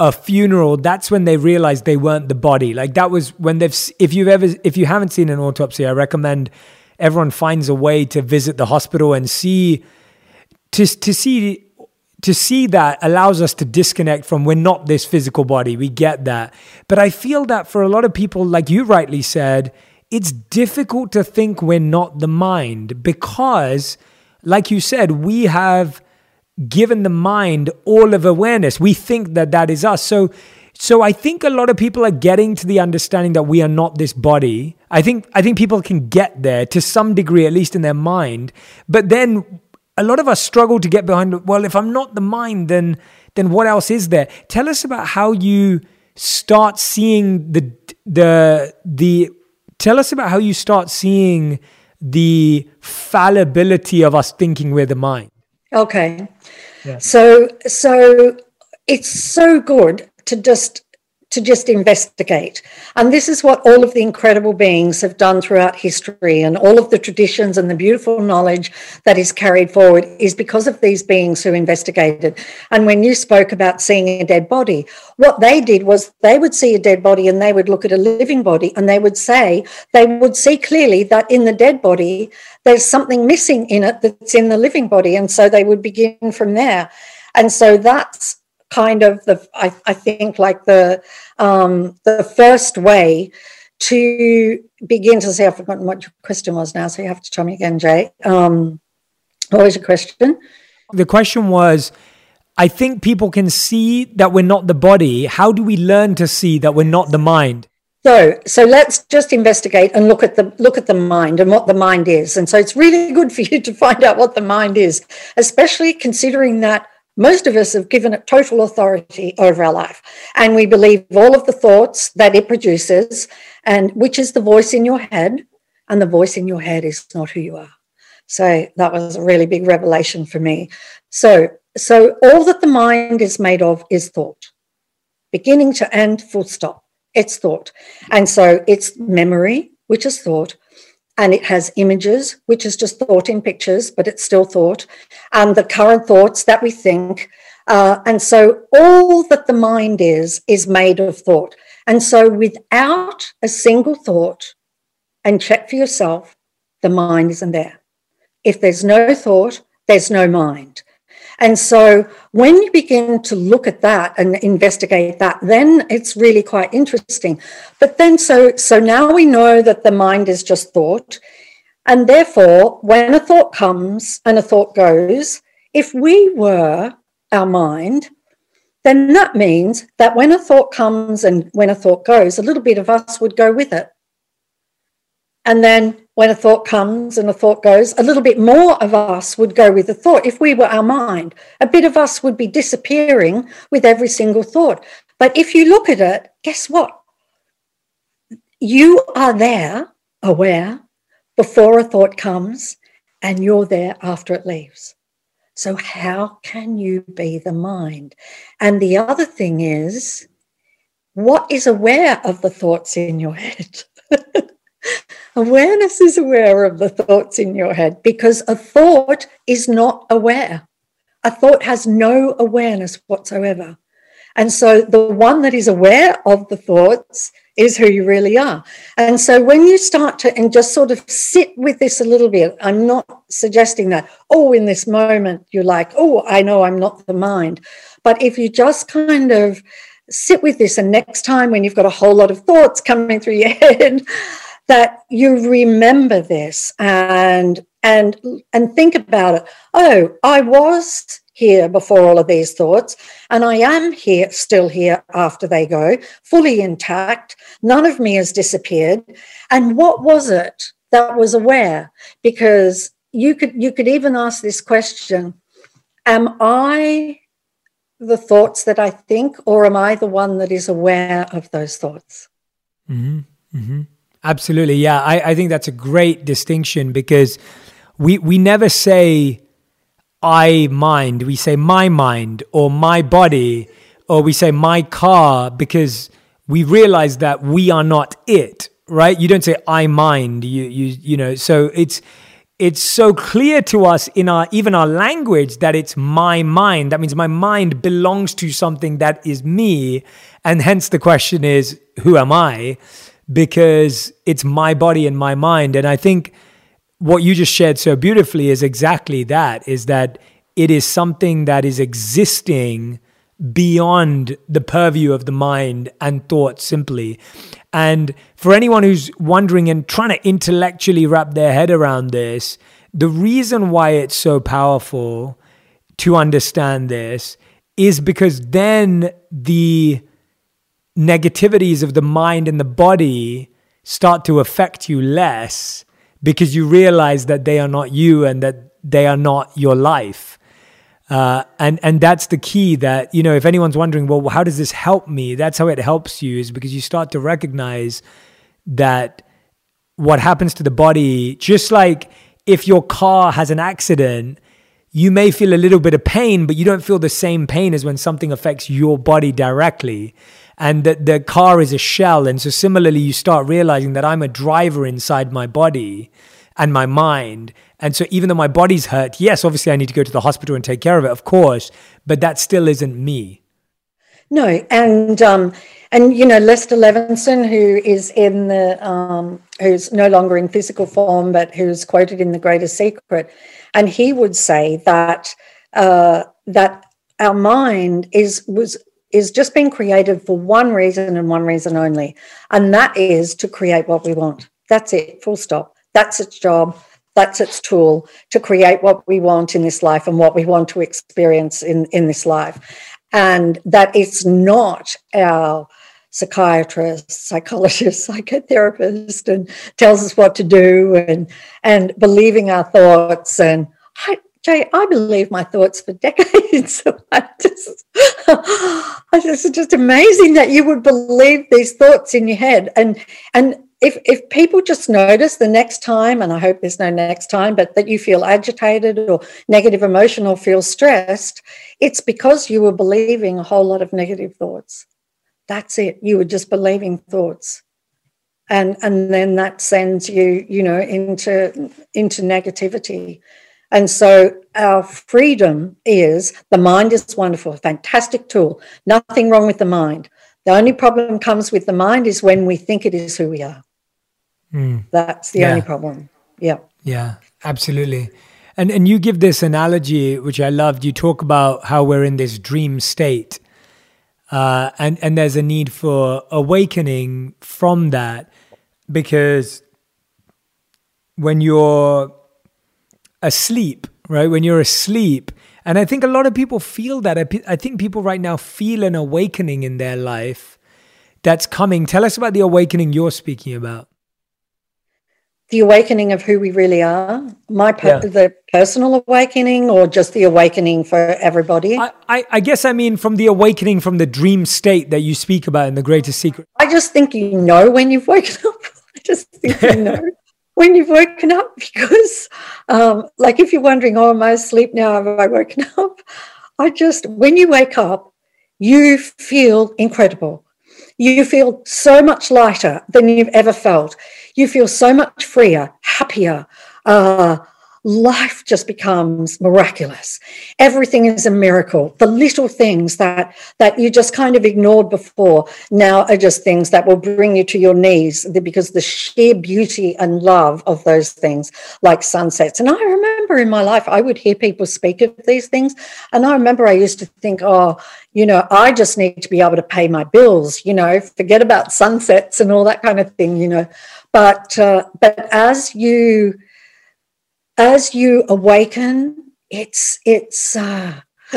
a funeral, that's when they realized they weren't the body. Like that was when they've. If you've ever, if you haven't seen an autopsy, I recommend everyone finds a way to visit the hospital and see to to see to see that allows us to disconnect from we're not this physical body. We get that. But I feel that for a lot of people, like you rightly said, it's difficult to think we're not the mind because, like you said, we have given the mind all of awareness. We think that that is us. So, so I think a lot of people are getting to the understanding that we are not this body. I think I think people can get there to some degree, at least in their mind. But then a lot of us struggle to get behind. Well, if I'm not the mind, then then what else is there? Tell us about how you start seeing the the the. Tell us about how you start seeing the fallibility of us thinking we're the mind. Okay. Yeah. So so it's so good to just to just investigate. And this is what all of the incredible beings have done throughout history, and all of the traditions and the beautiful knowledge that is carried forward is because of these beings who investigated. And when you spoke about seeing a dead body, what they did was they would see a dead body and they would look at a living body and they would say, they would see clearly that in the dead body, there's something missing in it that's in the living body. And so they would begin from there. And so that's kind of the I, I think like the um, the first way to begin to say I've forgotten what your question was now, so you have to tell me again, Jay. Um, what was your question? The question was I think people can see that we're not the body. How do we learn to see that we're not the mind? So, so let's just investigate and look at the look at the mind and what the mind is. And so, it's really good for you to find out what the mind is, especially considering that most of us have given it total authority over our life. And we believe all of the thoughts that it produces, and which is the voice in your head. And the voice in your head is not who you are. So that was a really big revelation for me. So, so all that the mind is made of is thought, beginning to end, full stop. It's thought. And so it's memory, which is thought and it has images, which is just thought in pictures, but it's still thought, and the current thoughts that we think. Uh, and so all that the mind is, is made of thought. And so without a single thought, and check for yourself, the mind isn't there. If there's no thought, there's no mind. And so when you begin to look at that and investigate that, then it's really quite interesting. But then so so now we know that the mind is just thought. And therefore, when a thought comes and a thought goes, if we were our mind, then that means that when a thought comes and when a thought goes, a little bit of us would go with it. And then when a thought comes and a thought goes, a little bit more of us would go with the thought. If we were our mind, a bit of us would be disappearing with every single thought. But if you look at it, guess what? You are there, aware, before a thought comes, and you're there after it leaves. So, how can you be the mind? And the other thing is, what is aware of the thoughts in your head? Awareness is aware of the thoughts in your head because a thought is not aware. A thought has no awareness whatsoever. And so the one that is aware of the thoughts is who you really are. And so when you start to and just sort of sit with this a little bit, I'm not suggesting that, oh, in this moment, you're like, oh, I know I'm not the mind. But if you just kind of sit with this, and next time when you've got a whole lot of thoughts coming through your head, that you remember this and and and think about it. Oh i was here before all of these thoughts and i am here still here after they go fully intact. None of me has disappeared. And what was it that was aware? Because you could you could even ask this question am i the thoughts that i think or am i the one that is aware of those thoughts? Mm-hmm. Mm-hmm. Absolutely. Yeah. I, I think that's a great distinction because we, we never say I mind. We say my mind or my body or we say my car because we realize that we are not it, right? You don't say I mind. You, you, you know, so it's, it's so clear to us in our even our language that it's my mind. That means my mind belongs to something that is me. And hence the question is, who am I? Because it's my body and my mind. And I think what you just shared so beautifully is exactly that is that it is something that is existing beyond the purview of the mind and thought simply. And for anyone who's wondering and trying to intellectually wrap their head around this, the reason why it's so powerful to understand this is because then the negativities of the mind and the body start to affect you less because you realize that they are not you and that they are not your life. Uh, and and that's the key that you know if anyone's wondering well how does this help me that's how it helps you is because you start to recognize that what happens to the body just like if your car has an accident you may feel a little bit of pain but you don't feel the same pain as when something affects your body directly and that the car is a shell and so similarly you start realizing that i'm a driver inside my body and my mind and so even though my body's hurt, yes, obviously I need to go to the hospital and take care of it, of course, but that still isn't me. No, and um, and you know Lester Levinson, who is in the um, who's no longer in physical form, but who's quoted in The Greatest Secret, and he would say that uh, that our mind is was is just being created for one reason and one reason only, and that is to create what we want. That's it. Full stop. That's its job that's its tool to create what we want in this life and what we want to experience in, in this life. And that it's not our psychiatrist, psychologist, psychotherapist, and tells us what to do and and believing our thoughts. And I, Jay, I believe my thoughts for decades. I just, just, it's just amazing that you would believe these thoughts in your head. And and if if people just notice the next time, and I hope there's no next time, but that you feel agitated or negative emotion or feel stressed, it's because you were believing a whole lot of negative thoughts. That's it. You were just believing thoughts. And and then that sends you, you know, into into negativity. And so our freedom is the mind is wonderful, fantastic tool. Nothing wrong with the mind. The only problem comes with the mind is when we think it is who we are. Mm. That's the yeah. only problem. Yeah. Yeah, absolutely. And and you give this analogy, which I loved. You talk about how we're in this dream state, uh, and and there's a need for awakening from that, because when you're asleep, right? When you're asleep, and I think a lot of people feel that. I, I think people right now feel an awakening in their life that's coming. Tell us about the awakening you're speaking about the awakening of who we really are my per- yeah. the personal awakening or just the awakening for everybody I, I, I, guess i mean from the awakening from the dream state that you speak about in the greatest secret i just think you know when you've woken up i just think you know when you've woken up because um, like if you're wondering oh am i asleep now? Have i woken up? I just when you wake up you feel incredible. You feel so much lighter than you've ever felt. You feel so much freer, happier. Uh, life just becomes miraculous. Everything is a miracle. The little things that that you just kind of ignored before now are just things that will bring you to your knees because the sheer beauty and love of those things like sunsets. And i remember in my life i would hear people speak of these things and i remember i used to think oh you know i just need to be able to pay my bills you know forget about sunsets and all that kind of thing you know. But uh, but as you as you awaken, it's it's uh,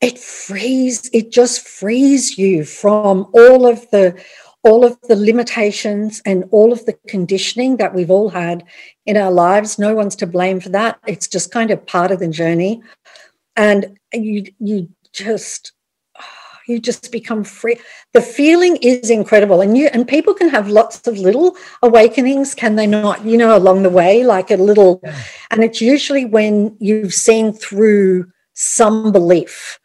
it frees it just frees you from all of the all of the limitations and all of the conditioning that we've all had in our lives. No one's to blame for that. It's just kind of part of the journey. And you you just you just become free the feeling is incredible and you and people can have lots of little awakenings can they not you know along the way like a little and it's usually when you've seen through some belief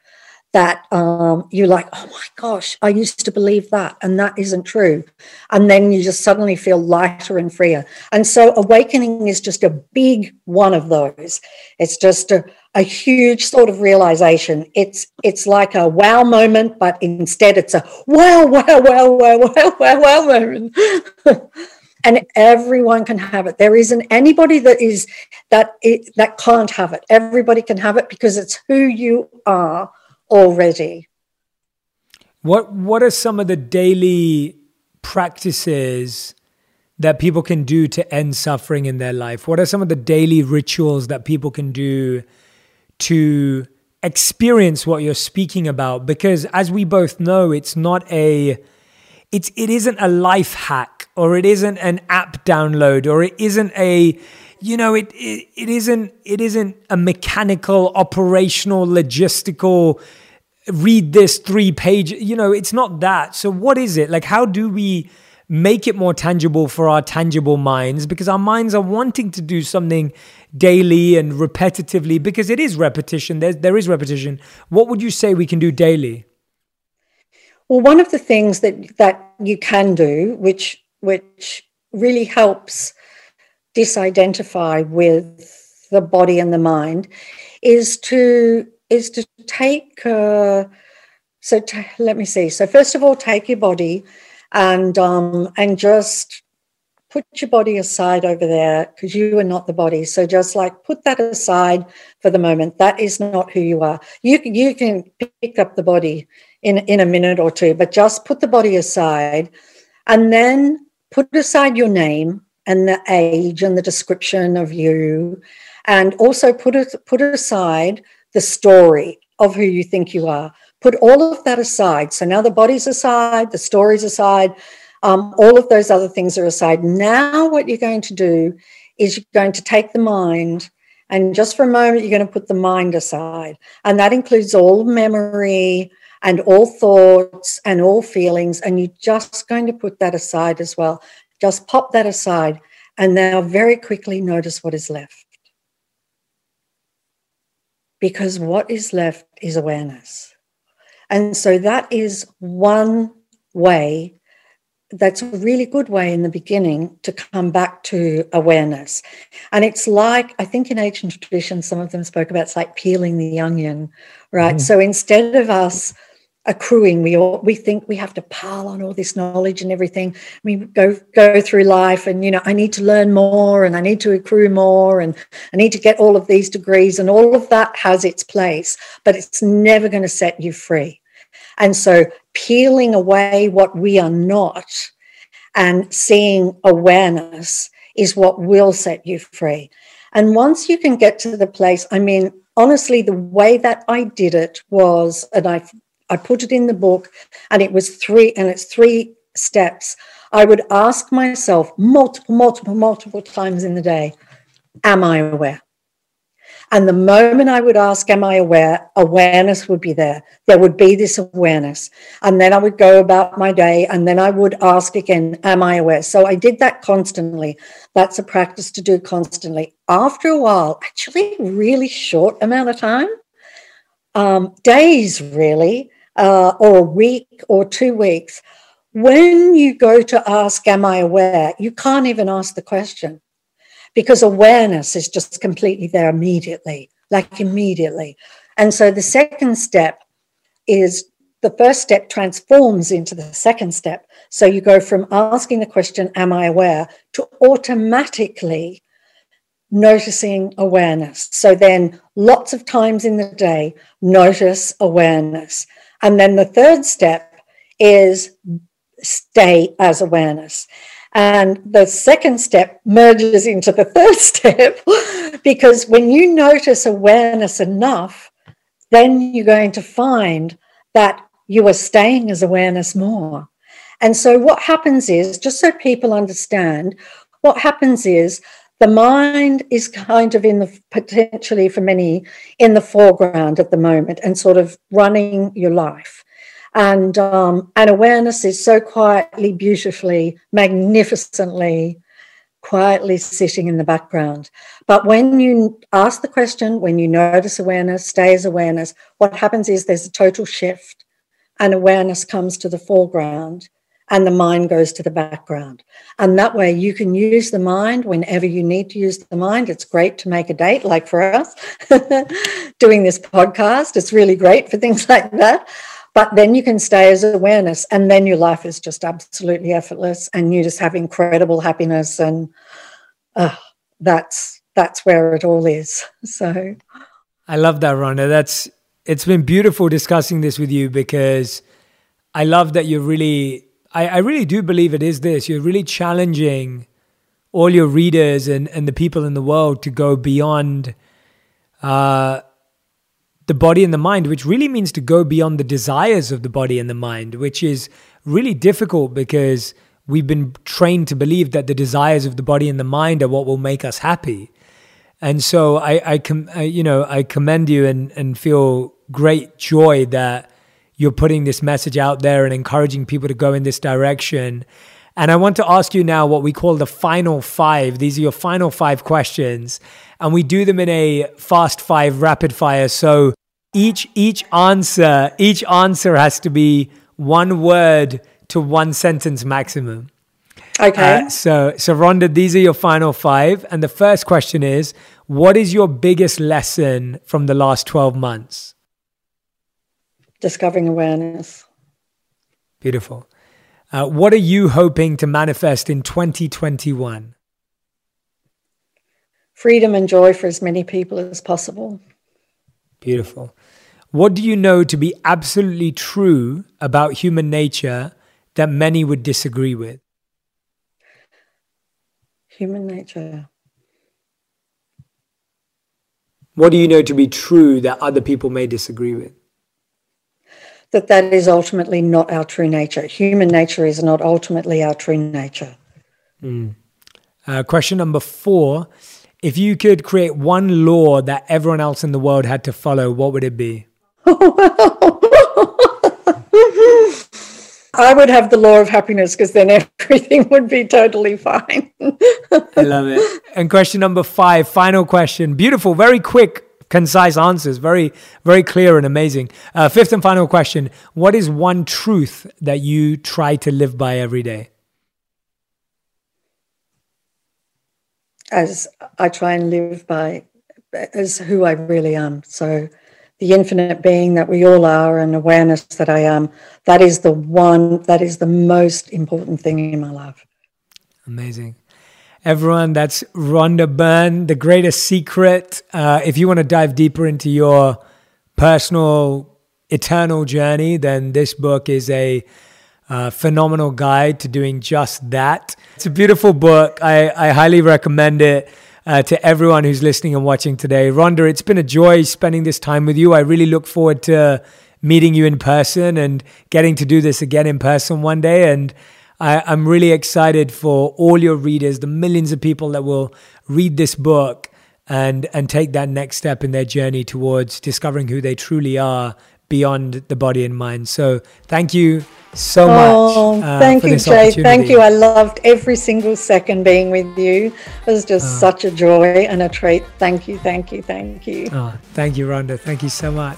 that um, you're like, oh my gosh, I used to believe that, and that isn't true. And then you just suddenly feel lighter and freer. And so, awakening is just a big one of those. It's just a, a huge sort of realization. It's it's like a wow moment, but instead it's a wow, wow, wow, wow, wow, wow, wow moment. and everyone can have it. There isn't anybody that is that it, that can't have it. Everybody can have it because it's who you are already. What What are some of the daily practices that people can do to end suffering in their life? What are some of the daily rituals that people can do to experience what you're speaking about? Because as we both know, it's not a it's it isn't a life hack or it isn't an app download or it isn't a you know it, it it isn't it isn't a mechanical operational logistical read this three page you know it's not that so what is it like how do we make it more tangible for our tangible minds because our minds are wanting to do something daily and repetitively because it is repetition. There, there is repetition. What would you say we can do daily? Well one of the things that that you can do which which really helps disidentify with the body and the mind is to is to take, uh, so t- let me see. So first of all, take your body and, um, and just put your body aside over there because you are not the body. So just like put that aside for the moment. That is not who you are. You can, you can pick up the body in, in a minute or two, but just put the body aside and then put aside your name and the age and the description of you and also put it, put aside the story of who you think you are. Put all of that aside. So now the body's aside, the story's aside, um, all of those other things are aside. Now, what you're going to do is you're going to take the mind, and just for a moment, you're going to put the mind aside. And that includes all memory and all thoughts and all feelings. And you're just going to put that aside as well. Just pop that aside. And now, very quickly, notice what is left because what is left is awareness. And so that is one way that's a really good way in the beginning to come back to awareness. And it's like, I think in ancient traditions, some of them spoke about it's like peeling the onion, right? Mm. So instead of us accruing. We all, we think we have to pile on all this knowledge and everything. We go go through life, and you know, I need to learn more, and I need to accrue more, and I need to get all of these degrees, and all of that has its place, but it's never going to set you free. And so, peeling away what we are not and seeing awareness is what will set you free. And once you can get to the place, I mean, honestly, the way that I did it was, and I I put it in the book, and it was three, and it's three steps. I would ask myself multiple, multiple, multiple times in the day, Am I aware? And the moment I would ask, Am I aware? awareness would be there. There would be this awareness. And then I would go about my day and then I would ask again, Am I aware? So I did that constantly. That's a practice to do constantly. After a while, actually, really short amount of time, um, days really, uh, or a week or two weeks, when you go to ask, Am I aware? you can't even ask the question because awareness is just completely there immediately, like immediately. And so the second step is the first step transforms into the second step. So you go from asking the question, Am I aware? to automatically noticing awareness. So then lots of times in the day, notice awareness. And then the third step is stay as awareness. And the second step merges into the third step because when you notice awareness enough, then you're going to find that you are staying as awareness more. And so, what happens is, just so people understand, what happens is the mind is kind of in the potentially for many in the foreground at the moment and sort of running your life and um, and awareness is so quietly beautifully magnificently quietly sitting in the background. But when you ask the question, when you notice awareness, stay as awareness, what happens is there's a total shift and awareness comes to the foreground and the mind goes to the background. And that way you can use the mind whenever you need to use the mind. It's great to make a date, like for us doing this podcast. It's really great for things like that. But then you can stay as awareness, and then your life is just absolutely effortless, and you just have incredible happiness, and uh, that's that's where it all is. So, I love that, Rhonda. That's it's been beautiful discussing this with you because I love that you're really I, I really do believe it is this. You're really challenging all your readers and, and the people in the world to go beyond uh, the body and the mind, which really means to go beyond the desires of the body and the mind, which is really difficult because we've been trained to believe that the desires of the body and the mind are what will make us happy. And so I, I, com- I you know, I commend you and, and feel great joy that you're putting this message out there and encouraging people to go in this direction. And I want to ask you now what we call the final five. These are your final five questions. And we do them in a fast five rapid fire. So each each answer, each answer has to be one word to one sentence maximum. Okay. Uh, so so Rhonda, these are your final five. And the first question is, what is your biggest lesson from the last 12 months? discovering awareness. Beautiful. Uh, what are you hoping to manifest in 2021? Freedom and joy for as many people as possible. Beautiful. What do you know to be absolutely true about human nature that many would disagree with? Human nature. What do you know to be true that other people may disagree with? that that is ultimately not our true nature. Human nature is not ultimately our true nature. Mm. Uh, question number four If you could create one law that everyone else in the world had to follow, what would it be? I would have the law of happiness because then everything would be totally fine. I love it. And question number five, final question. Beautiful, very quick concise answers, very, very clear and amazing. Uh, fifth and final question What is one truth that you try to live by every day? As I try and live by, as who I really am. So, the infinite being that we all are and awareness that I am, that is the one, that is the most important thing in my life. Amazing everyone. That's Rhonda Byrne, The Greatest Secret. Uh, if you want to dive deeper into your personal eternal journey, then this book is a uh, phenomenal guide to doing just that. It's a beautiful book. I, I highly recommend it. Uh, to everyone who's listening and watching today. Rhonda, it's been a joy spending this time with you. I really look forward to meeting you in person and getting to do this again in person one day. And I, am really excited for all your readers, the millions of people that will read this book and and take that next step in their journey towards discovering who they truly are beyond the body and mind. So thank you so oh, much. Uh, thank you, Jay. Thank you. I loved every single second being with you. It was just oh. such a joy and a treat. Thank you, thank you, thank you. Oh, thank you, Rhonda. Thank you so much.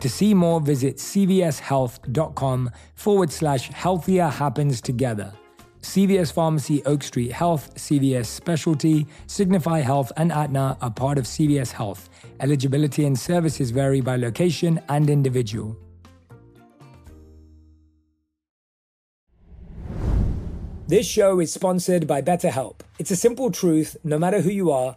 To see more, visit cvshealth.com forward slash healthier happens together. CVS Pharmacy, Oak Street Health, CVS Specialty, Signify Health, and Aetna are part of CVS Health. Eligibility and services vary by location and individual. This show is sponsored by BetterHelp. It's a simple truth no matter who you are,